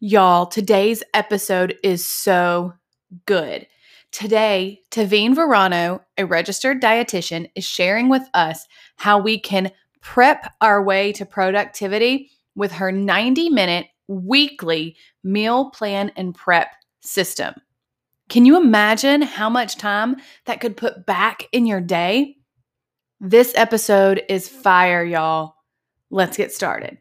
Y'all, today's episode is so good. Today, Tveen Verano, a registered dietitian, is sharing with us how we can prep our way to productivity with her 90 minute weekly meal plan and prep system. Can you imagine how much time that could put back in your day? This episode is fire, y'all. Let's get started.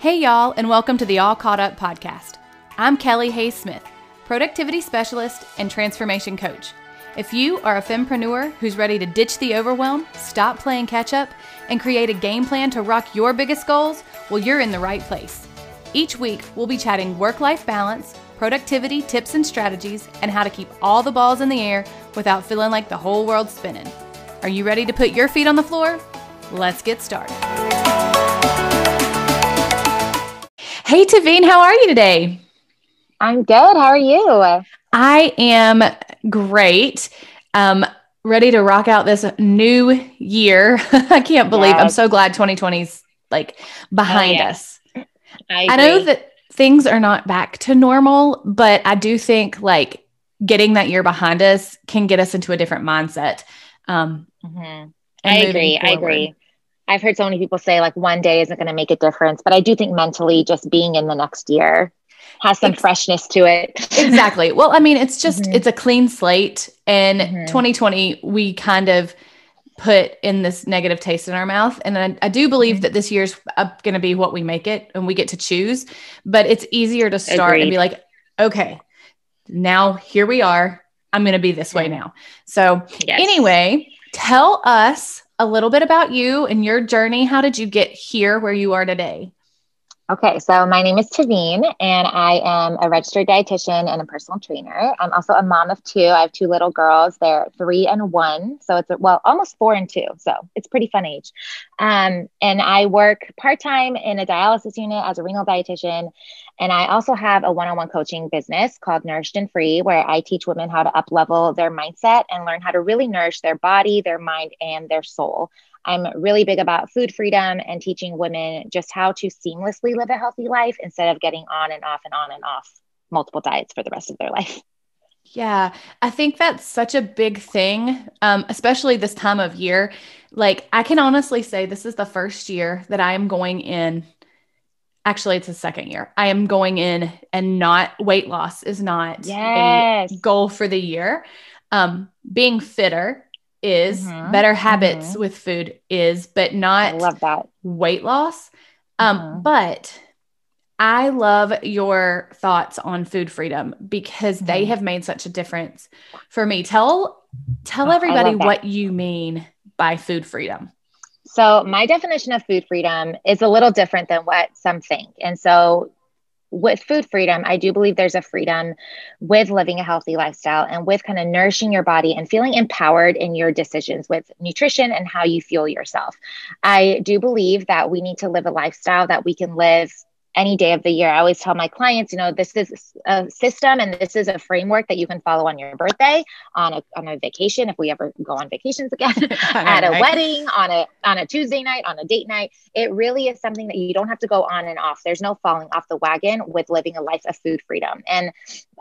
Hey, y'all, and welcome to the All Caught Up podcast. I'm Kelli Hayes Smith, productivity specialist and transformation coach. If you are a fempreneur who's ready to ditch the overwhelm, stop playing catch up, and create a game plan to rock your biggest goals, well, you're in the right place. Each week, we'll be chatting work life balance, productivity tips and strategies, and how to keep all the balls in the air without feeling like the whole world's spinning. Are you ready to put your feet on the floor? Let's get started. Hey, Tveen, how are you today? I'm good. How are you? I am great. Um, ready to rock out this new year. I can't believe yes. I'm so glad 2020's like behind oh, us. I, I, know that things are not back to normal, but I do think like getting that year behind us can get us into a different mindset. Um, mm-hmm. I agree. Forward. I agree. I've heard so many people say like one day isn't going to make a difference, but I do think mentally just being in the next year has some it's, freshness to it. exactly. Well, I mean, it's just mm-hmm. it's a clean slate and mm-hmm. 2020 we kind of put in this negative taste in our mouth and I, I do believe mm-hmm. that this year's going to be what we make it and we get to choose, but it's easier to start Agreed. and be like, okay, now here we are. I'm going to be this way now. So, yes. anyway, tell us a little bit about you and your journey. How did you get here where you are today? Okay, so my name is Tveen, and I am a registered dietitian and a personal trainer. I'm also a mom of two. I have two little girls. They're three and one, so it's well almost four and two, so it's pretty fun age. Um, and I work part time in a dialysis unit as a renal dietitian, and I also have a one-on-one coaching business called Nourished and Free, where I teach women how to up level their mindset and learn how to really nourish their body, their mind, and their soul. I'm really big about food freedom and teaching women just how to seamlessly live a healthy life instead of getting on and off and on and off multiple diets for the rest of their life. Yeah, I think that's such a big thing, um, especially this time of year. Like, I can honestly say this is the first year that I am going in. Actually, it's the second year. I am going in and not weight loss is not yes. a goal for the year. Um, being fitter is mm-hmm. better habits mm-hmm. with food is but not I love that weight loss um mm-hmm. but I love your thoughts on food freedom because they mm-hmm. have made such a difference for me tell tell oh, everybody what you mean by food freedom so my definition of food freedom is a little different than what some think and so with food freedom, I do believe there's a freedom with living a healthy lifestyle and with kind of nourishing your body and feeling empowered in your decisions with nutrition and how you fuel yourself. I do believe that we need to live a lifestyle that we can live any day of the year. I always tell my clients, you know, this is a system and this is a framework that you can follow on your birthday, on a, on a vacation, if we ever go on vacations again, at a wedding, on a on a Tuesday night, on a date night. It really is something that you don't have to go on and off. There's no falling off the wagon with living a life of food freedom. And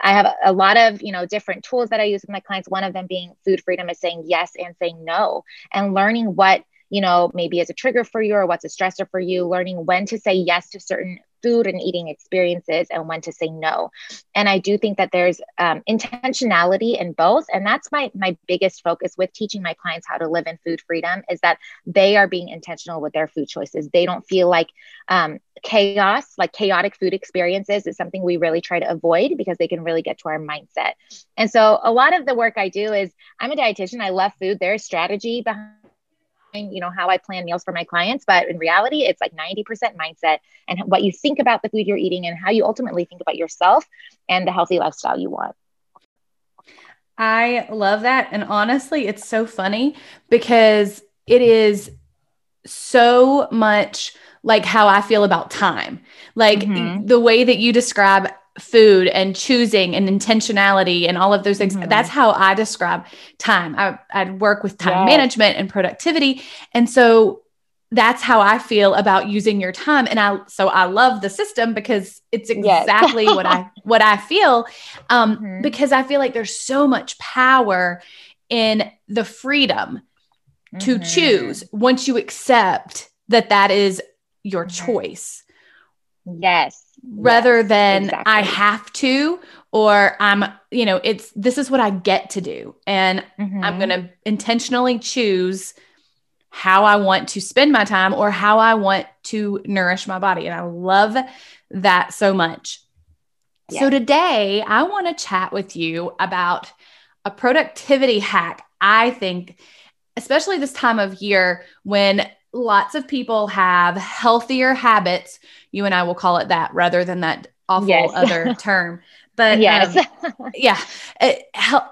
I have a lot of, you know, different tools that I use with my clients. One of them being food freedom is saying yes and saying no and learning what you know, maybe is a trigger for you or what's a stressor for you, learning when to say yes to certain food and eating experiences and when to say no. And i do think that there's um, intentionality in both. And that's my my biggest focus with teaching my clients how to live in food freedom is that they are being intentional with their food choices. They don't feel like um, chaos like chaotic food experiences is something we really try to avoid because they can really get to our mindset. And so a lot of the work i do is i'm a dietitian. I love food. There's strategy behind you know how i plan meals for my clients but in reality it's like 90% mindset and what you think about the food you're eating and how you ultimately think about yourself and the healthy lifestyle you want i love that and honestly it's so funny because it is so much like how i feel about time like mm-hmm. the way that you describe food and choosing and intentionality and all of those things. Mm-hmm. That's how I describe time. I, I'd work with time yes. management and productivity. And so that's how I feel about using your time. And I, so I love the system because it's exactly yes. what I, what I feel. Um, mm-hmm. because I feel like there's so much power in the freedom mm-hmm. to choose once you accept that that is your mm-hmm. choice. Yes. Rather yes, than exactly. I have to, or I'm, you know, it's this is what I get to do. And mm-hmm. I'm going to intentionally choose how I want to spend my time or how I want to nourish my body. And I love that so much. Yeah. So today I want to chat with you about a productivity hack. I think, especially this time of year when lots of people have healthier habits. You and I will call it that rather than that awful yes. other term. But yes, um, yeah, it,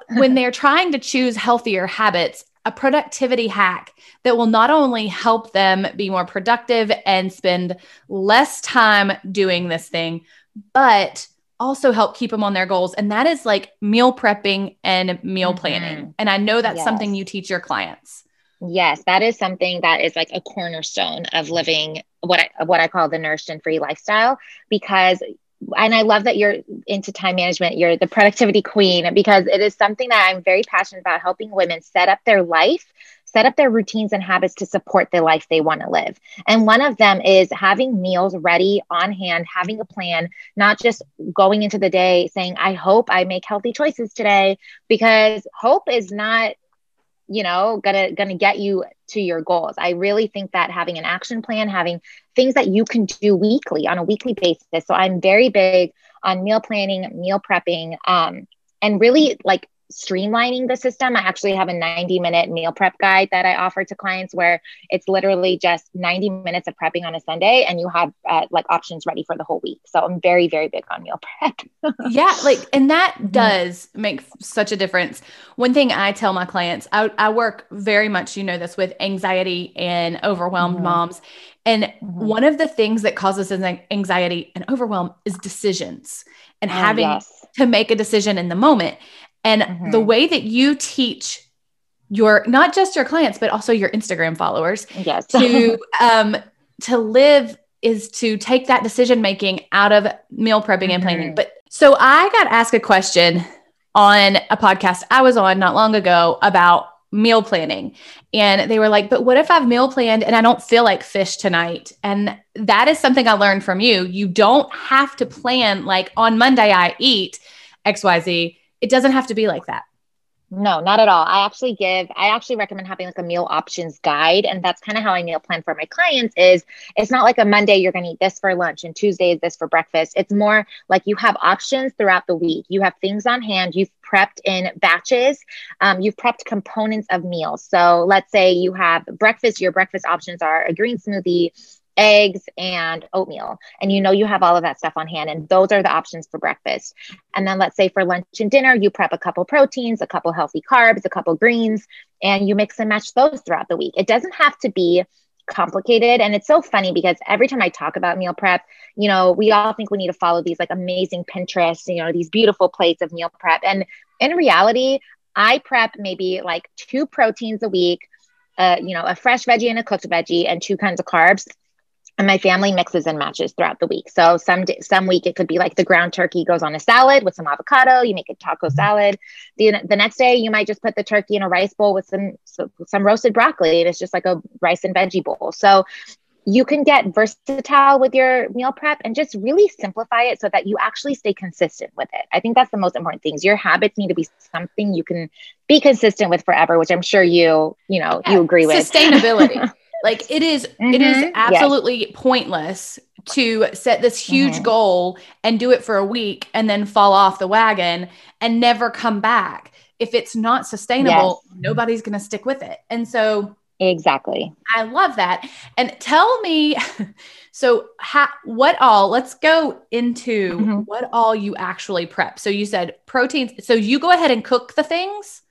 when they're trying to choose healthier habits, a productivity hack that will not only help them be more productive and spend less time doing this thing, but also help keep them on their goals. And that is like meal prepping and meal mm-hmm. planning. And I know that's yes. something you teach your clients. Yes, that is something that is like a cornerstone of living what I what I call the nourished and free lifestyle because and I love that you're into time management. You're the productivity queen because it is something that I'm very passionate about helping women set up their life, set up their routines and habits to support the life they want to live. And one of them is having meals ready on hand, having a plan, not just going into the day saying, I hope I make healthy choices today, because hope is not you know gonna gonna get you to your goals. I really think that having an action plan having things that you can do weekly on a weekly basis. So i'm very big on meal planning meal prepping um, and really like streamlining the system. I actually have a 90 minute meal prep guide that I offer to clients where it's literally just 90 minutes of prepping on a Sunday and you have uh, like options ready for the whole week. So I'm very, very big on meal prep. yeah. Like, and that mm-hmm. does make such a difference. One thing I tell my clients, I, I work very much, you know, this with anxiety and overwhelmed mm-hmm. moms. And mm-hmm. one of the things that causes anxiety and overwhelm is decisions and oh, having yes. to make a decision in the moment. And mm-hmm. the way that you teach your not just your clients but also your Instagram followers yes. to um to live is to take that decision making out of meal prepping mm-hmm. and planning. Mm-hmm. But so I got asked a question on a podcast I was on not long ago about meal planning. And they were like, but what if I've meal planned and I don't feel like fish tonight? And that is something I learned from you. You don't have to plan like on Monday I eat XYZ it doesn't have to be like that. No, not at all. I actually give, I actually recommend having like a meal options guide. And that's kind of how I meal plan for my clients is it's not like a Monday, you're going to eat this for lunch and Tuesday is this for breakfast. It's more like you have options throughout the week. You have things on hand. You've prepped in batches. Um, you've prepped components of meals. So let's say you have breakfast, your breakfast options are a green smoothie, eggs and oatmeal. And you know you have all of that stuff on hand and those are the options for breakfast. And then let's say for lunch and dinner you prep a couple proteins a couple healthy carbs a couple greens and you mix and match those throughout the week. It doesn't have to be complicated. And it's so funny because every time i talk about meal prep you know we all think we need to follow these like amazing pinterest you know these beautiful plates of meal prep. And in reality i prep maybe like two proteins a week uh, you know, a fresh veggie and a cooked veggie and two kinds of carbs and my family mixes and matches throughout the week. So some some week it could be like the ground turkey goes on a salad with some avocado. You make a taco mm-hmm. salad. The the next day you might just put the turkey in a rice bowl with some so, some roasted broccoli, and it's just like a rice and veggie bowl. So you can get versatile with your meal prep and just really simplify it so that you actually stay consistent with it. I think that's the most important things. Your habits need to be something you can be consistent with forever, which I'm sure you, you know, yeah. you agree with. Sustainability. Like it is, mm-hmm. it is mm-hmm. absolutely yes. pointless to set this huge mm-hmm. goal and do it for a week and then fall off the wagon and never come back. If it's not sustainable, yes. nobody's going to stick with it. And so Exactly. I love that. And tell me so how what all let's go into mm-hmm. what all you actually prep. So you said proteins. So you go ahead and cook the things?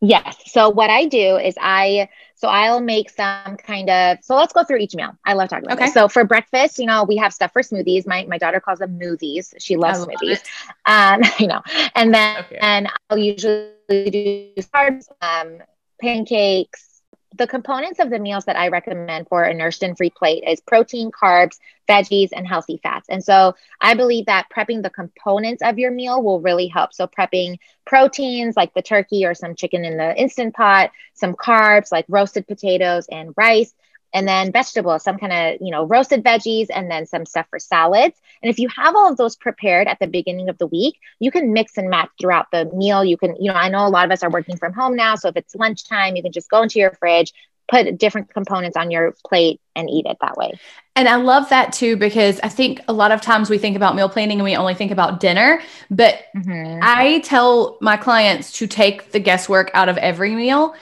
Yes. So what I do is I so I'll make some kind of so let's go through each meal. I love talking about okay. This. So for breakfast, you know, we have stuff for smoothies. My my daughter calls them moothies. She loves smoothies. Um, you know, and then okay. and I'll usually do carbs, um, pancakes, the components of the meals that I recommend for a nursed free plate is protein, carbs, veggies, and healthy fats. And so I believe that prepping the components of your meal will really help. So prepping proteins like the turkey or some chicken in the instant pot, some carbs like roasted potatoes and rice, and then vegetables, some kind of, you know, roasted veggies, and then some stuff for salads. And if you have all of those prepared at the beginning of the week, you can mix and match throughout the meal. You can, you know, I know a lot of us are working from home now. So if it's lunchtime, you can just go into your fridge, put different components on your plate and eat it that way. And I love that too because I think a lot of times we think about meal planning and we only think about dinner. But mm-hmm. I tell my clients to take the guesswork out of every meal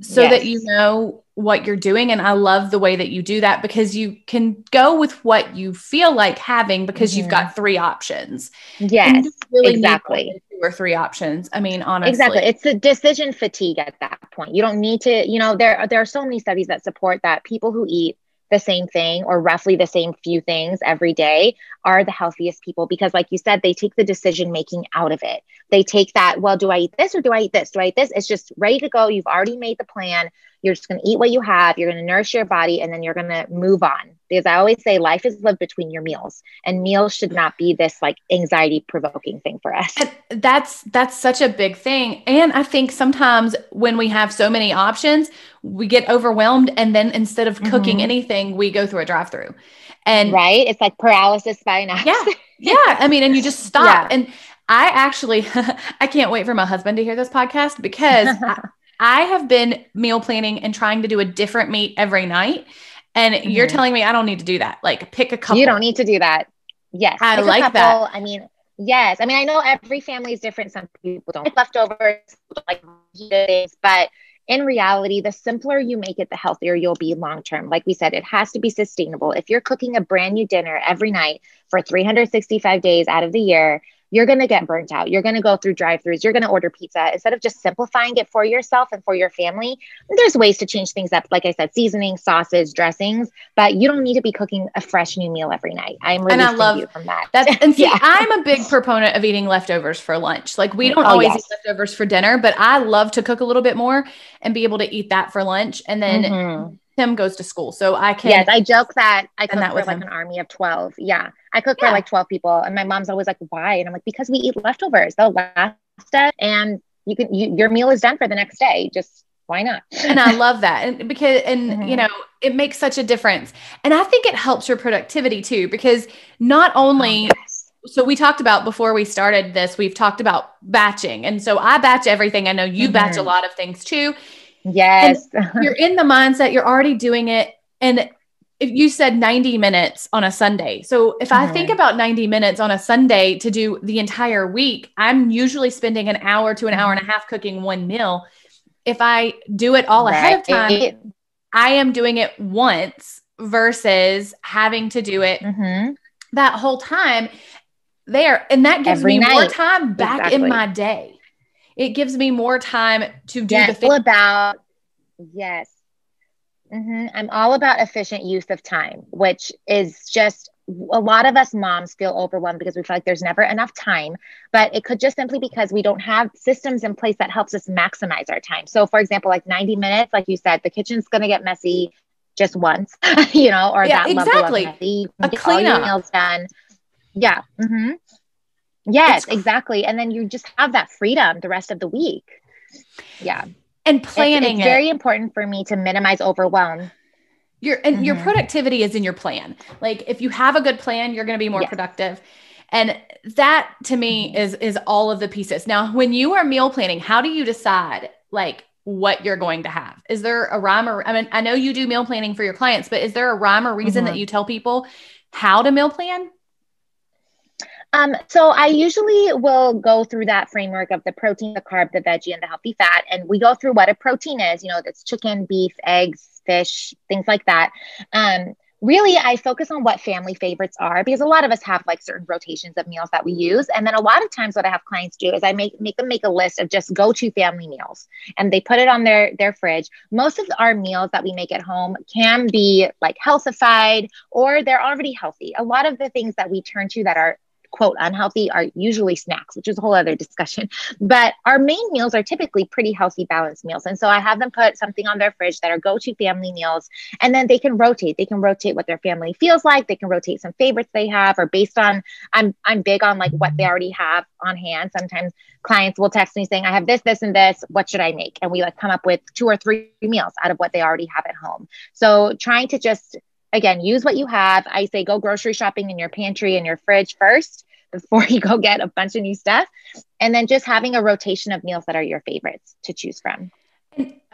so yes. that you know what you're doing. And I love the way that you do that because you can go with what you feel like having because mm-hmm. you've got three options. Yes, really exactly. two or three options. I mean, honestly, exactly. It's the decision fatigue at that point. You don't need to, you know, there, there are so many studies that support that people who eat the same thing or roughly the same few things every day are the healthiest people because like you said they take the decision making out of it. They take that well do i eat this or do i eat this? Do i eat this? It's just ready to go. You've already made the plan. You're just going to eat what you have. You're going to nourish your body and then you're going to move on because i always say life is lived between your meals and meals should not be this like anxiety provoking thing for us. That's that's such a big thing. And i think sometimes when we have so many options we get overwhelmed and then instead of cooking mm-hmm. anything we go through a drive through and right? It's like paralysis by analysis yeah. yeah. I mean and you just stop. Yeah. and I actually, I can't wait for my husband to hear this podcast because I, I have been meal planning and trying to do a different meat every night. And mm-hmm. you're telling me I don't need to do that. Like pick a couple. You don't need to do that. Yes. I like couple, that. I mean, yes. I mean, I know every family is different. Some people don't leftovers, like days, but in reality, the simpler you make it, the healthier you'll be long term. Like we said, it has to be sustainable. If you're cooking a brand new dinner every night for 365 days out of the year, you're going to get burnt out. You're going to go through drive throughs. You're going to order pizza. Instead of just simplifying it for yourself and for your family, there's ways to change things up. Like I said, seasoning, sauces, dressings, but you don't need to be cooking a fresh new meal every night. I'm really and I love you from that. That's, and see, yeah. I'm a big proponent of eating leftovers for lunch. Like we don't oh, always yes. eat leftovers for dinner, but I love to cook a little bit more and be able to eat that for lunch. And then mm-hmm. Tim goes to school. So I can. Yes, I joke that I cook that for like him. an army of 12. Yeah. I cook yeah. for like 12 people. And my mom's always like, why? And I'm like, because we eat leftovers. They'll last us and you can, you, your meal is done for the next day. Just why not? and I love that. And because, and mm-hmm. you know, it makes such a difference. And I think it helps your productivity too, because not only, oh, so we talked about before we started this, we've talked about batching. And so I batch everything. I know you mm-hmm. batch a lot of things too. Yes. you're in the mindset, you're already doing it. And if you said 90 minutes on a Sunday. So if mm-hmm. I think about 90 minutes on a Sunday to do the entire week, I'm usually spending an hour to an hour and a half cooking one meal. If I do it all right. ahead of time, I am doing it once versus having to do it mm-hmm. that whole time there. And that gives Every me night. more time back exactly. in my day. It gives me more time to do yes, the thing. about yes Mm-hmm. I'm all about efficient use of time, which is just a lot of us moms feel overwhelmed because we feel like there's never enough time but it could just simply because we don't have systems in place that helps us maximize our time so for example like 90 minutes like you said the kitchen's going to get messy just once you know or yeah, that exactly level of messy. a cleanup meals done yeah mm-hmm. Yes it's... exactly. And then you just have that freedom the rest of the week. Yeah. And planning it's, it's very important for me to minimize overwhelm. Your and mm-hmm. your productivity is in your plan. Like if you have a good plan you're going to be more yes. productive. And that to me mm-hmm. is is all of the pieces. Now when you are meal planning how do you decide like what you're going to have? Is there a rhyme or i mean i know you do meal planning for your clients but is there a rhyme or reason mm-hmm. that you tell people how to meal plan um, so I usually will go through that framework of the protein, the carb, the veggie, and the healthy fat. And we go through what a protein is, you know, that's chicken, beef, eggs, fish, things like that. Um, really I focus on what family favorites are because a lot of us have like certain rotations of meals that we use. And then a lot of times what I have clients do is I make make them make a list of just go-to family meals and they put it on their their fridge. Most of our meals that we make at home can be like healthified or they're already healthy. A lot of the things that we turn to that are quote unhealthy are usually snacks, which is a whole other discussion. But our main meals are typically pretty healthy, balanced meals. And so I have them put something on their fridge that are go to family meals. And then they can rotate. They can rotate what their family feels like. They can rotate some favorites they have, or based on, I'm, I'm big on like what they already have on hand. Sometimes clients will text me saying, I have this, this, and this. What should I make? And we like come up with two or three meals out of what they already have at home. So trying to just again, use what you have. I say go grocery shopping in your pantry and your fridge first before you go get a bunch of new stuff. And then just having a rotation of meals that are your favorites to choose from.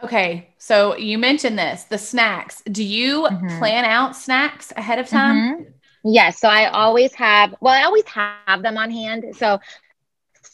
Okay, so you mentioned this the snacks. Do you mm-hmm. plan out snacks ahead of time? Mm-hmm. Yes. So I always have, well, I always have them on hand. So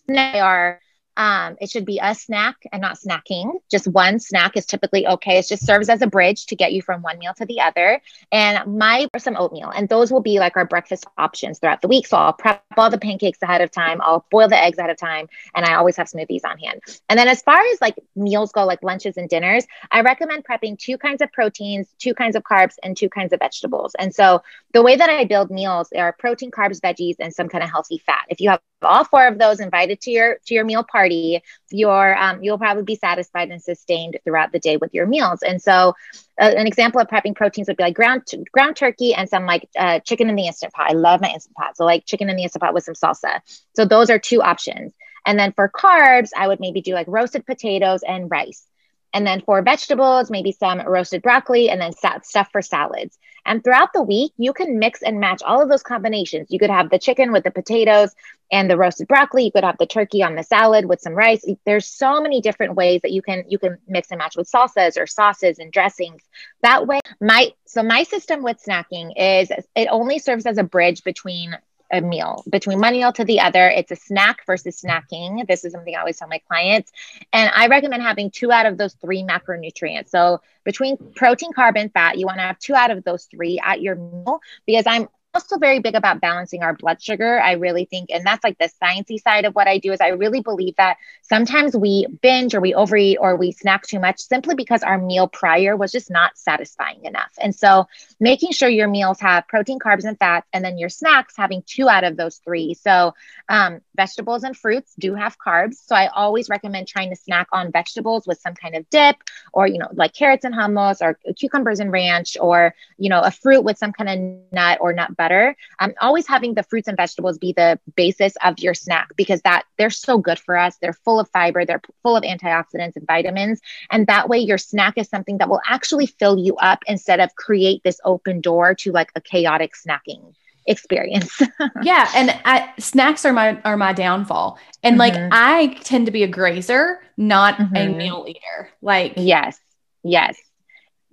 they are um, it should be a snack and not snacking. Just one snack is typically okay. It just serves as a bridge to get you from one meal to the other. And my or some oatmeal, and those will be like our breakfast options throughout the week. So I'll prep all the pancakes ahead of time. I'll boil the eggs ahead of time, and I always have smoothies on hand. And then as far as like meals go, like lunches and dinners, I recommend prepping two kinds of proteins, two kinds of carbs, and two kinds of vegetables. And so the way that I build meals there are protein, carbs, veggies, and some kind of healthy fat. If you have all four of those invited to your to your meal party your um, you'll probably be satisfied and sustained throughout the day with your meals. And so uh, an example of prepping proteins would be like ground t- ground turkey and some like uh, chicken in the instant pot. I love my instant pot. So like chicken in the instant pot with some salsa. So those are two options. And then for carbs i would maybe do like roasted potatoes and rice and then for vegetables, maybe some roasted broccoli and then stuff for salads. And throughout the week, you can mix and match all of those combinations. You could have the chicken with the potatoes and the roasted broccoli. You could have the turkey on the salad with some rice. There's so many different ways that you can you can mix and match with salsas or sauces and dressings. That way, my so my system with snacking is it only serves as a bridge between a meal between one meal to the other. It's a snack versus snacking. This is something I always tell my clients. And I recommend having two out of those three macronutrients. So between protein, carb, and fat, you want to have two out of those three at your meal because I'm also very big about balancing our blood sugar. I really think, and that's like the sciencey side of what I do is I really believe that sometimes we binge or we overeat or we snack too much simply because our meal prior was just not satisfying enough. And so making sure your meals have protein, carbs, and fats, and then your snacks having two out of those three. So um, vegetables and fruits do have carbs. So I always recommend trying to snack on vegetables with some kind of dip or, you know, like carrots and hummus or cucumbers and ranch or, you know, a fruit with some kind of nut or nut better. Um, always having the fruits and vegetables be the basis of your snack because that they're so good for us. They're full of fiber, they're full of antioxidants and vitamins. And that way, your snack is something that will actually fill you up instead of create this open door to like a chaotic snacking experience. yeah, and I, snacks are my are my downfall. And mm-hmm. like I tend to be a grazer, not mm-hmm. a meal eater. Like yes, yes.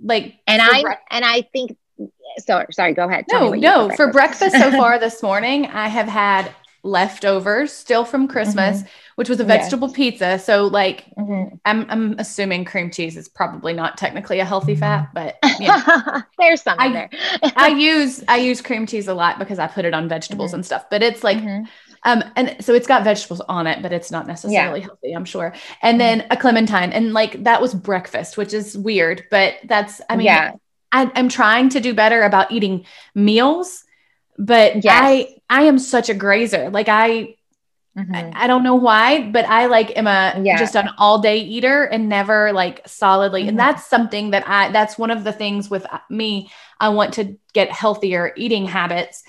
Like and I and I think so sorry, go ahead. no, no. For breakfast. for breakfast so far this morning, I have had leftovers still from Christmas, mm-hmm. which was a vegetable yes. pizza. So like mm-hmm. I'm I'm assuming cream cheese is probably not technically a healthy fat, but yeah. there's some I, there. I use I use cream cheese a lot because I put it on vegetables mm-hmm. and stuff. But it's like mm-hmm. um and so it's got vegetables on it, but it's not necessarily yeah. healthy, I'm sure. And then a clementine and like that was breakfast, which is weird, but that's I mean yeah. I, I'm trying to do better about eating meals, but yes. I I am such a grazer. Like I Mm-hmm. I, I, don't know why, but I like am a yeah. just an all day eater and never like solidly. Mm-hmm. And that's something that I that's one of the things with me. I want to get healthier eating habits.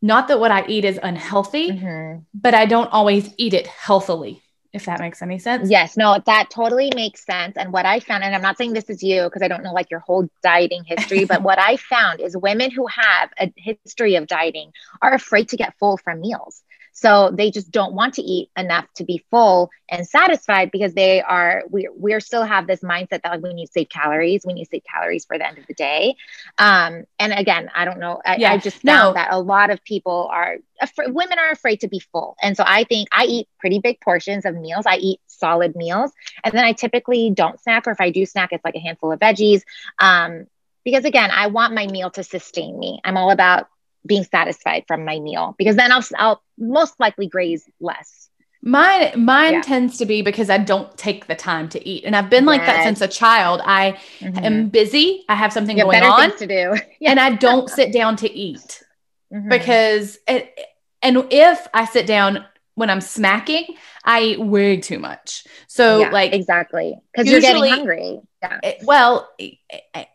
Not that what I eat is unhealthy, mm-hmm. but I don't always eat it healthily if that makes any sense. Yes, no, that totally makes sense. And what I found, and I'm not saying this is you because I don't know like your whole dieting history, but what I found is women who have a history of dieting are afraid to get full from meals. So they just don't want to eat enough to be full and satisfied because they are we we still have this mindset that like we need to save calories, we need to save calories for the end of the day. Um, and again, I don't know. I, yeah. I just found no. that a lot of people are women are afraid to be full, and so I think I eat pretty big portions of meals. I eat solid meals, and then I typically don't snack, or if I do snack, it's like a handful of veggies. Um, because again, I want my meal to sustain me. I'm all about being satisfied from my meal because then I'll, I'll most likely graze less. Mine, mine yeah. tends to be because I don't take the time to eat, and I've been like that since a child. I mm-hmm. am busy. I have something going on to do, yeah. and I don't sit down to eat mm-hmm. because it. And if I sit down when I'm smacking, I eat way too much. So yeah, like exactly because you're getting hungry. Yeah. It, well,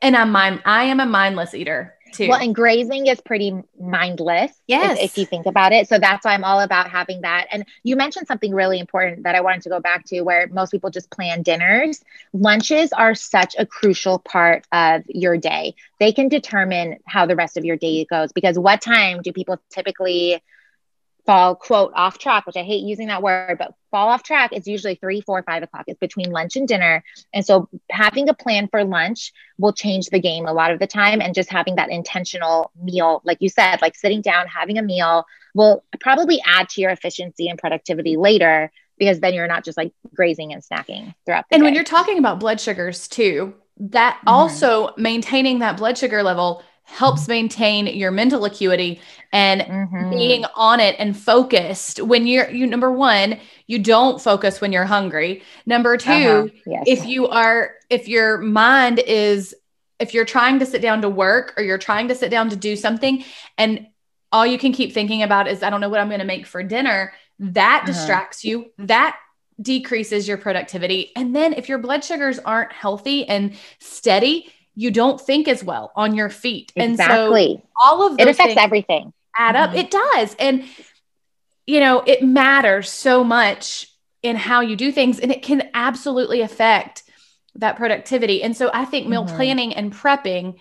and I'm mind. I am a mindless eater too. Well, and grazing is pretty mindless. Yes. If, if, you think about it. So that's why I'm all about having that. And you mentioned something really important that I wanted to go back to where most people just plan dinners. Lunches are such a crucial part of your day. They can determine how the rest of your day goes because what time do people typically fall quote off track which i hate using that word but fall off track it's usually three four five o'clock it's between lunch and dinner and so having a plan for lunch will change the game a lot of the time and just having that intentional meal like you said like sitting down having a meal will probably add to your efficiency and productivity later because then you're not just like grazing and snacking throughout and day. when you're talking about blood sugars too that mm-hmm. also maintaining that blood sugar level helps maintain your mental acuity and mm-hmm. being on it and focused when you're you number one you don't focus when you're hungry number 2 uh-huh. yes. if you are if your mind is if you're trying to sit down to work or you're trying to sit down to do something and all you can keep thinking about is i don't know what i'm going to make for dinner that uh-huh. distracts you that decreases your productivity and then if your blood sugars aren't healthy and steady you don't think as well on your feet. Exactly. And so all of it affects everything. Add up. Mm-hmm. It does. And you know, it matters so much in how you do things and it can absolutely affect that productivity. And so I think meal mm-hmm. planning and prepping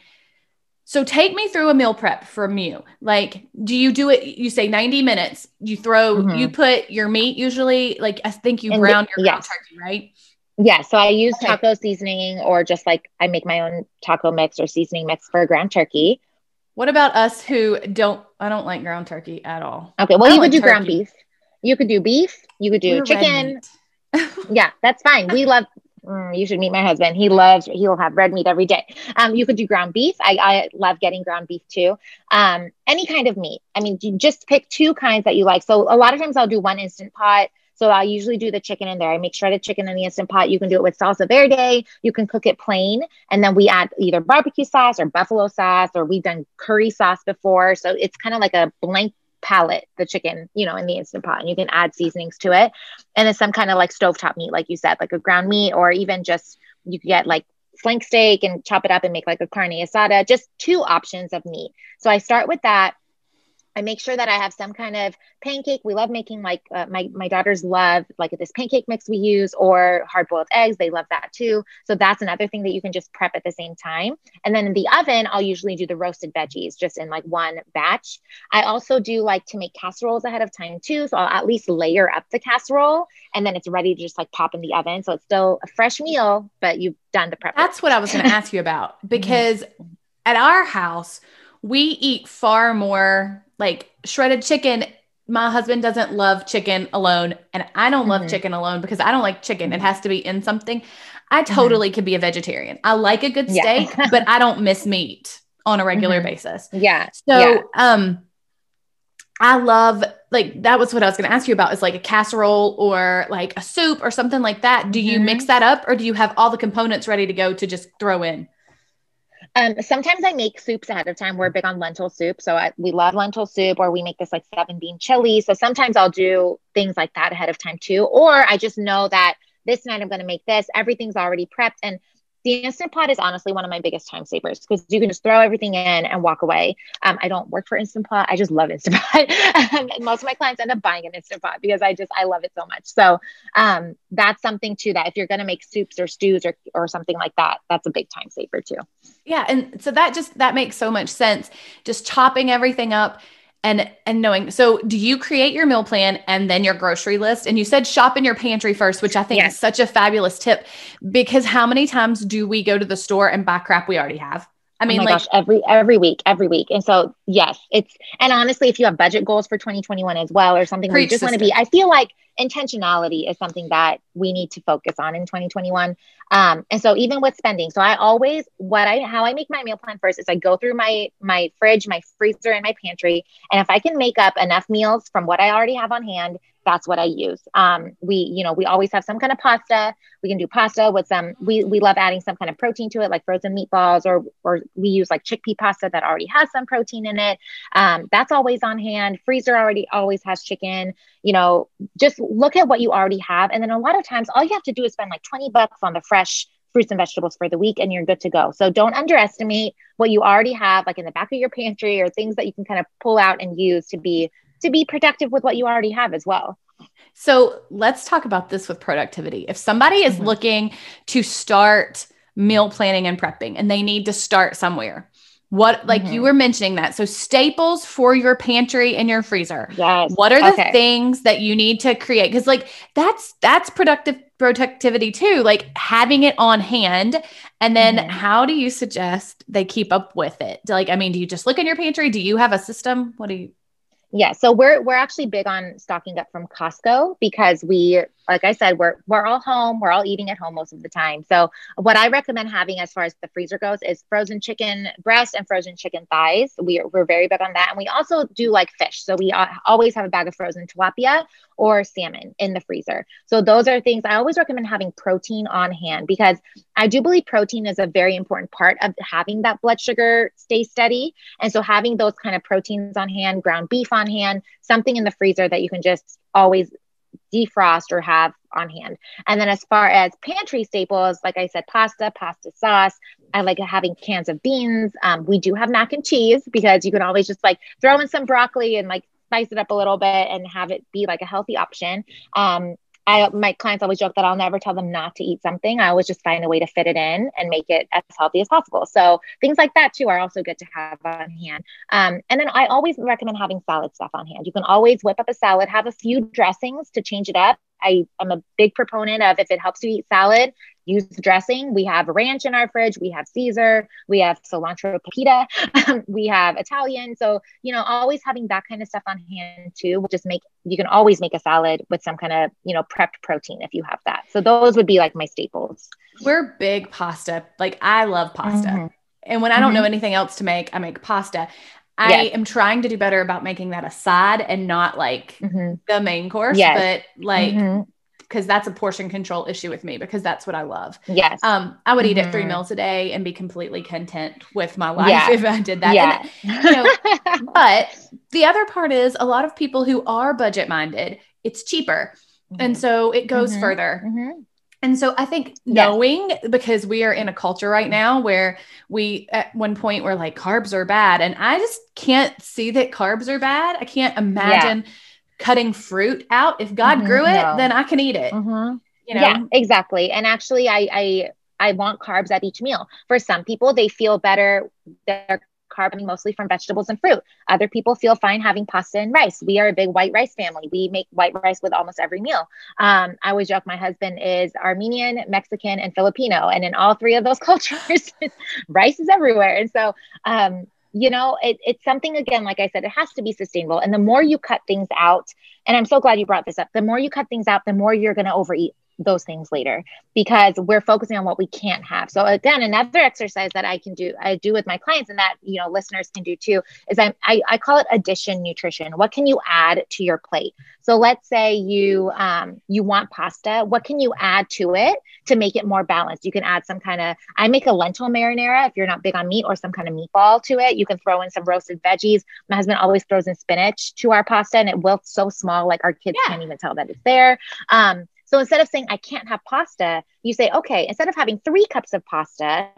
so take me through a meal prep from you. Like, do you do it? You say 90 minutes. You throw, mm-hmm. you put your meat usually, like I think you brown your yes. turkey, right? Yeah, so I use okay. taco seasoning or just like I make my own taco mix or seasoning mix for ground turkey. What about us who don't I don't like ground turkey at all. Okay, well you could like do turkey. ground beef. You could do beef, you could do We're chicken. yeah, that's fine. We love mm, you should meet my husband. He loves he'll have red meat every day. Um, you could do ground beef. I, I love getting ground beef too. Um, any kind of meat. I mean, you just pick two kinds that you like. So a lot of times I'll do one instant pot so I usually do the chicken in there. I make shredded chicken in the instant pot. You can do it with salsa verde. You can cook it plain. And then we add either barbecue sauce or buffalo sauce, or we've done curry sauce before. So it's kind of like a blank palette, the chicken, you know, in the instant pot. And you can add seasonings to it. And then some kind of like stovetop meat, like you said, like a ground meat, or even just you get like flank steak and chop it up and make like a carne asada, just two options of meat. So I start with that. I make sure that I have some kind of pancake. We love making like uh, my my daughters love like this pancake mix we use or hard boiled eggs. They love that too. So that's another thing that you can just prep at the same time. And then in the oven, I'll usually do the roasted veggies just in like one batch. I also do like to make casseroles ahead of time too. So I'll at least layer up the casserole and then it's ready to just like pop in the oven. So it's still a fresh meal, but you've done the prep. That's what I was going to ask you about because at our house we eat far more like shredded chicken my husband doesn't love chicken alone and i don't love mm-hmm. chicken alone because i don't like chicken it has to be in something i mm-hmm. totally mm-hmm. could be a vegetarian i like a good steak yeah. but i don't miss meat on a regular mm-hmm. basis yeah so yeah. um i love like that was what i was going to ask you about is like a casserole or like a soup or something like that do you mix mm-hmm. that up or do you have all the components ready to go to just throw in um, sometimes I make soups ahead of time. We're big on lentil soup. So I, we love lentil soup, or we make this like seven bean chili. So sometimes I'll do things like that ahead of time too. Or I just know that this night I'm going to make this. Everything's already prepped. And the instant pot is honestly one of my biggest time savers because you can just throw everything in and walk away. Um, I don't work for instant pot. I just love instant pot. most of my clients end up buying an instant pot because I just I love it so much. So um, that's something too that if you're going to make soups or stews or or something like that, that's a big time saver too. Yeah, and so that just that makes so much sense. Just chopping everything up and and knowing so do you create your meal plan and then your grocery list? And you said shop in your pantry first which i think yes. is such a fabulous tip because how many times do we go to the store and buy crap we already have? I oh mean oh like gosh, every every week every week. And so yes it's and honestly if you have budget goals for 2021 as well or something where you just want to be i feel like intentionality is something that we need to focus on in 2021. Um, and so even with spending, so I always what I how I make my meal plan first is I go through my my fridge, my freezer, and my pantry, and if I can make up enough meals from what I already have on hand, that's what I use. Um, we, you know, we always have some kind of pasta. We can do pasta with some. We we love adding some kind of protein to it, like frozen meatballs, or or we use like chickpea pasta that already has some protein in it. Um, that's always on hand. Freezer already always has chicken. You know, just look at what you already have, and then a lot of times all you have to do is spend like twenty bucks on the fresh fruits and vegetables for the week and you're good to go. So don't underestimate what you already have like in the back of your pantry or things that you can kind of pull out and use to be to be productive with what you already have as well. So let's talk about this with productivity. If somebody is mm-hmm. looking to start meal planning and prepping and they need to start somewhere, what like mm-hmm. you were mentioning that. So staples for your pantry and your freezer. Yes. What are the okay. things that you need to create? Cuz like that's that's productive productivity too, like having it on hand. And then mm-hmm. how do you suggest they keep up with it? Like I mean, do you just look in your pantry? Do you have a system? What do you yeah, so we're we're actually big on stocking up from Costco because we like I said, we're we're all home. We're all eating at home most of the time. So what I recommend having as far as the freezer goes is frozen chicken breast and frozen chicken thighs. We are, we're very big on that, and we also do like fish. So we always have a bag of frozen tilapia or salmon in the freezer. So those are things I always recommend having protein on hand because I do believe protein is a very important part of having that blood sugar stay steady. And so having those kind of proteins on hand, ground beef on hand, something in the freezer that you can just always defrost or have on hand. And then as far as pantry staples, like I said, pasta, pasta sauce. I like having cans of beans. Um, we do have mac and cheese because you can always just like throw in some broccoli and like spice it up a little bit and have it be like a healthy option. Um, I my clients always joke that I'll never tell them not to eat something. I always just find a way to fit it in and make it as healthy as possible. So things like that too are also good to have on hand. Um, and then I always recommend having salad stuff on hand. You can always whip up a salad, have a few dressings to change it up. I am a big proponent of if it helps you eat salad, use dressing. We have ranch in our fridge. We have Caesar. We have cilantro pepita. we have Italian. So, you know, always having that kind of stuff on hand too will just make, you can always make a salad with some kind of, you know, prepped protein if you have that. So those would be like my staples. We're big pasta. Like I love pasta. Mm-hmm. And when I don't mm-hmm. know anything else to make, I make pasta. I yes. am trying to do better about making that a side and not like mm-hmm. the main course, yes. but like because mm-hmm. that's a portion control issue with me because that's what I love. Yes. Um, I would mm-hmm. eat it three mm-hmm. meals a day and be completely content with my life yeah. if I did that. Yeah. And, you know, but the other part is a lot of people who are budget minded, it's cheaper. And mm-hmm. so it goes mm-hmm. further. And so I think knowing because we are in a culture right now where we at one point we're like carbs are bad and I just can't see that carbs are bad. I can't imagine yeah. cutting fruit out. If God mm-hmm, grew it, no. then I can eat it. Mm-hmm. You know? Yeah, exactly. And actually I I I want carbs at each meal. For some people, they feel better. Their carb mostly from vegetables and fruit. Other people feel fine having pasta and rice. We are a big white rice family. We make white rice with almost every meal. Um, I always joke my husband is Armenian, Mexican, and Filipino. And in all three of those cultures, rice is everywhere. And so, um, you know, it, it's something, again, like I said, it has to be sustainable. And the more you cut things out, and I'm so glad you brought this up, the more you cut things out, the more you're going to overeat those things later because we're focusing on what we can't have. So again, another exercise that I can do, I do with my clients and that, you know, listeners can do too, is I, I, I call it addition nutrition. What can you add to your plate? So let's say you, um, you want pasta. What can you add to it to make it more balanced? You can add some kind of, I make a lentil marinara if you're not big on meat or some kind of meatball to it. You can throw in some roasted veggies. My husband always throws in spinach to our pasta and it wilts so small, like our kids yeah. can't even tell that it's there. Um, so instead of saying I can't have pasta, you say, okay, instead of having three cups of pasta,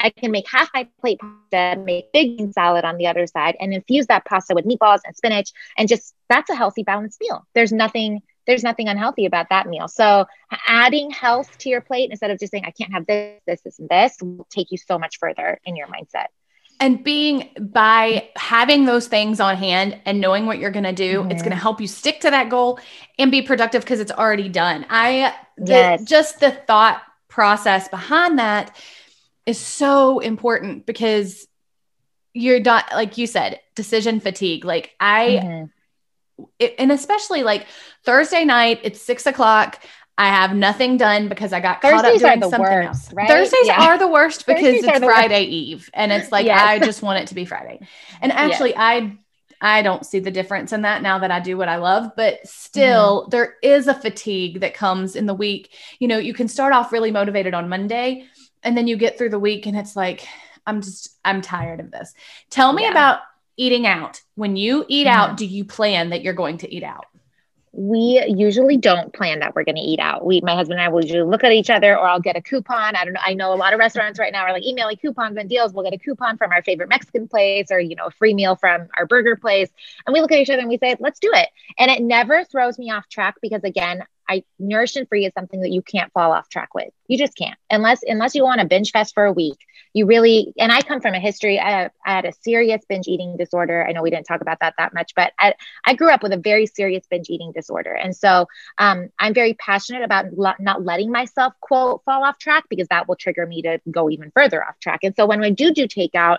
I can make half my plate pasta, make big salad on the other side, and infuse that pasta with meatballs and spinach, and just that's a healthy, balanced meal. There's nothing there's nothing unhealthy about that meal. So adding health to your plate instead of just saying I can't have this, this, this, and this will take you so much further in your mindset. And being by having those things on hand and knowing what you're going to do, mm-hmm. it's going to help you stick to that goal and be productive because it's already done. I yes. the, just the thought process behind that is so important because you're not like you said decision fatigue like i mm-hmm. it, and especially like Thursday night, it's six o'clock. I have nothing done because I got Thursdays caught up doing something worst, else. Right? Thursdays yeah. are the worst because Thursdays it's Friday worst. Eve and it's like yes. I just want it to be Friday. And actually yes. I I don't see the difference in that now that I do what I love, but still mm-hmm. there is a fatigue that comes in the week. You know, you can start off really motivated on Monday and then you get through the week and it's like I'm just I'm tired of this. Tell me yeah. about eating out. When you eat mm-hmm. out, do you plan that you're going to eat out? We usually don't plan that we're going to eat out. We, my husband and I will usually look at each other or I'll get a coupon. I don't know. I know a lot of restaurants right now are like emailing coupons and deals. We'll get a coupon from our favorite Mexican place or, you know, a free meal from our burger place. And we look at each other and we say, let's do it. And it never throws me off track because again, I nourished and free is something that you can't fall off track with. You just can't unless unless you want to binge fest for a week. You really and I come from a history. I, I had a serious binge eating disorder. I know we didn't talk about that that much, but I, I grew up with a very serious binge eating disorder, and so um, I'm very passionate about lo- not letting myself quote fall off track because that will trigger me to go even further off track. And so when I do do takeout,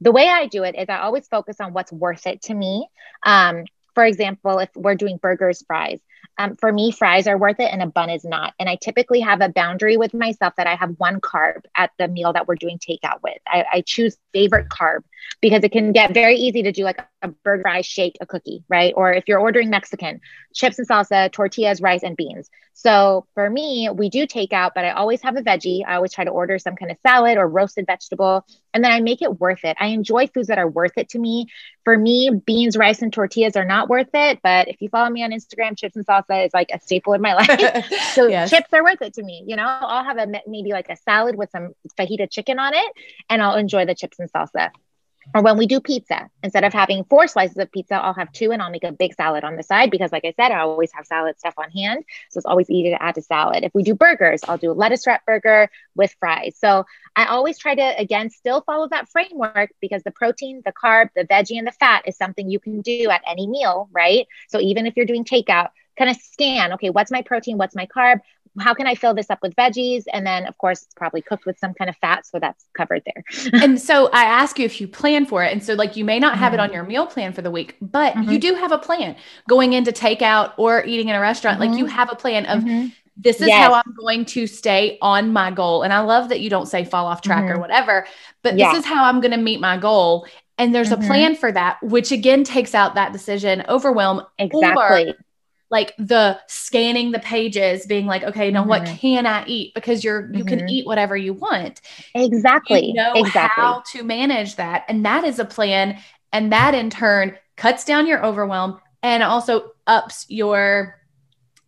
the way I do it is I always focus on what's worth it to me. Um, for example, if we're doing burgers, fries, um, for me, fries are worth it and a bun is not. And I typically have a boundary with myself that I have one carb at the meal that we're doing takeout with. I, I choose favorite carb because it can get very easy to do like a burger, fry, shake, a cookie, right? Or if you're ordering Mexican, chips and salsa, tortillas, rice, and beans. So for me, we do takeout, but I always have a veggie. I always try to order some kind of salad or roasted vegetable, and then I make it worth it. I enjoy foods that are worth it to me. For me, beans, rice, and tortillas are not worth it. But if you follow me on Instagram, chips and salsa is like a staple in my life. so yes. chips are worth it to me. You know, I'll have a maybe like a salad with some fajita chicken on it, and I'll enjoy the chips and salsa. Or when we do pizza, instead of having four slices of pizza, I'll have two and I'll make a big salad on the side because, like I said, I always have salad stuff on hand. So it's always easy to add to salad. If we do burgers, I'll do a lettuce wrap burger with fries. So I always try to, again, still follow that framework because the protein, the carb, the veggie, and the fat is something you can do at any meal, right? So even if you're doing takeout, kind of scan okay what's my protein what's my carb how can I fill this up with veggies? And then, of course, it's probably cooked with some kind of fat. So that's covered there. and so I ask you if you plan for it. And so, like, you may not have mm-hmm. it on mm-hmm. your meal plan for the week, but mm-hmm. you do have a plan going into takeout or eating in a restaurant. Mm-hmm. Like, you mm-hmm. have a plan of, mm-hmm. This is yes. how I'm going to stay on my goal. And I love that you don't say fall off track or whatever, but yeah. this is how I'm going to meet my goal. And there's a plan for that, which again takes out that decision overwhelm. Exactly. Like the scanning the pages being like okay now mm-hmm. what can i eat because you're you mm-hmm. can eat whatever you want exactly you know exactly. how to manage that and that is a plan and that in turn cuts down your overwhelm and also ups your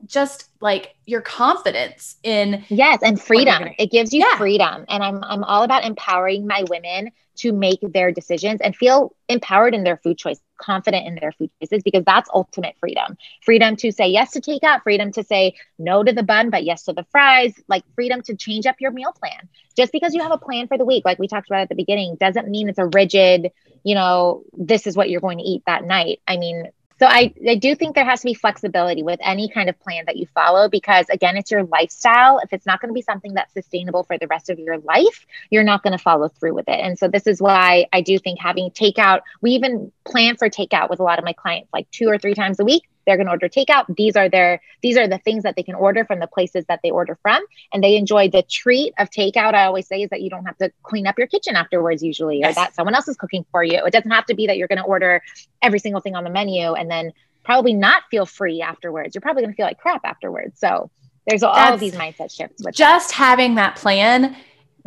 just like your confidence in yes and freedom it gives you yeah. freedom and i'm i'm all about empowering my women to make their decisions and feel empowered in their food choice, confident in their food choices, because that's ultimate freedom. Freedom to say yes to takeout, freedom to say no to the bun, but yes to the fries, like freedom to change up your meal plan. Just because you have a plan for the week, like we talked about at the beginning, doesn't mean it's a rigid, you know, this is what you're going to eat that night. I mean, so I, I do think there has to be flexibility with any kind of plan that you follow because again, it's your lifestyle. If it's not going to be something that's sustainable for the rest of your life, you're not going to follow through with it. And so this is why I do think having takeout, we even plan for takeout with a lot of my clients like two or three times a week they're going to order takeout these are their these are the things that they can order from the places that they order from and they enjoy the treat of takeout i always say is that you don't have to clean up your kitchen afterwards usually yes. or that someone else is cooking for you it doesn't have to be that you're going to order every single thing on the menu and then probably not feel free afterwards you're probably going to feel like crap afterwards so there's all That's, of these mindset shifts just that. having that plan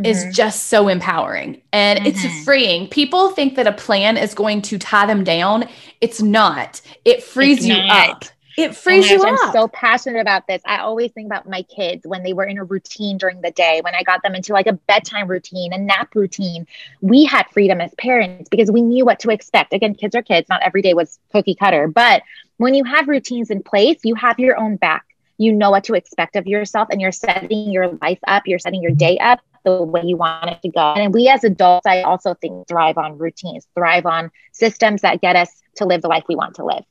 is mm-hmm. just so empowering and mm-hmm. it's freeing. People think that a plan is going to tie them down. It's not. It frees it's you not. up. It frees you up. I'm so passionate about this. I always think about my kids when they were in a routine during the day, when I got them into like a bedtime routine, a nap routine. We had freedom as parents because we knew what to expect. Again, kids are kids. Not every day was cookie cutter, but when you have routines in place, you have your own back. You know what to expect of yourself and you're setting your life up, you're setting your day up the way you want it to go. And we as adults, I also think thrive on routines, thrive on systems that get us to live the life we want to live.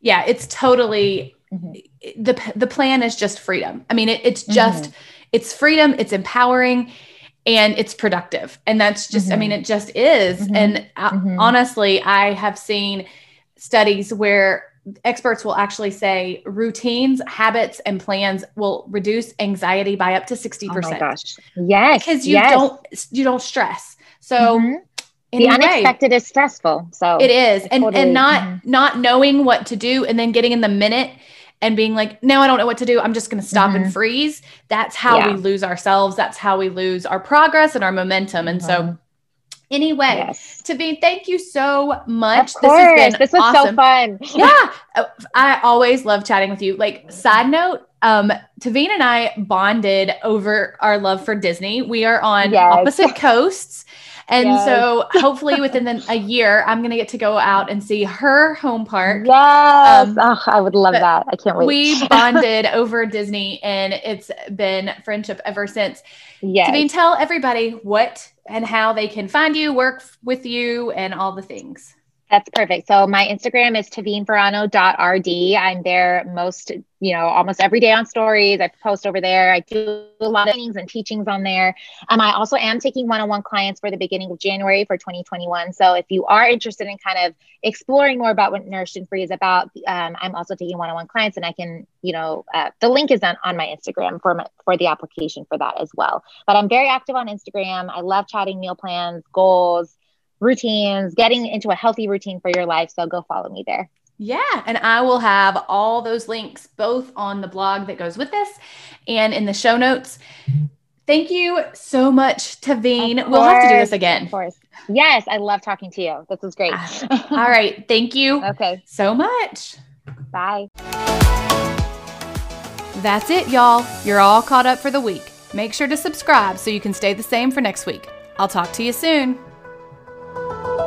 Yeah, it's totally mm-hmm. the the plan is just freedom. I mean, it, it's just mm-hmm. it's freedom, it's empowering and it's productive. And that's just mm-hmm. I mean, mm-hmm. it just is. Mm-hmm. And uh, mm-hmm. honestly, I have seen studies where experts will actually say routines, habits, and plans will reduce anxiety by up to 60%. Oh my gosh. Yes. Because you yes. don't you don't stress. So mm-hmm. the unexpected is stressful. So it is. And totally, and not mm-hmm. not knowing what to do and then getting in the minute and being like, no, I don't know what to do. I'm just going to stop mm-hmm. and freeze. That's how yeah. we lose ourselves. That's how we lose our progress and our momentum. And so mm-hmm. Anyway, yes. Tveen, thank you so much. Of course. This, this was awesome. so fun. yeah. I always love chatting with you. Like, side note, um, Tveen and I bonded over our love for Disney. We are on yes. opposite coasts. And yes. so hopefully within the, a year, I'm going to get to go out and see her home park. Yes. Um, oh, I would love that. I can't wait. We bonded over Disney and it's been friendship ever since. Yes. Tveen, tell everybody what and how they can find you, work with you, and all the things. That's perfect. So my Instagram is tveenverano.rd. I'm there most, you know, almost every day on stories. I post over there. I do a lot of things and teachings on there. Um, I also am taking one-on-one clients for the beginning of January for 2021. So if you are interested in kind of exploring more about what Nourished and Free is about, um, I'm also taking one-on-one clients, and I can, you know, uh, the link is on, on my Instagram for my, for the application for that as well. But I'm very active on Instagram. I love chatting meal plans, goals routines, getting into a healthy routine for your life. So go follow me there. Yeah, and I will have all those links both on the blog that goes with this and in the show notes. Thank you so much, Tveen. We'll have to do this again. Of course. Yes, I love talking to you. This was great. Ah, all right. Thank you okay. so much. Bye. That's it, y'all. You're all caught up for the week. Make sure to subscribe so you can stay the same for next week. I'll talk to you soon you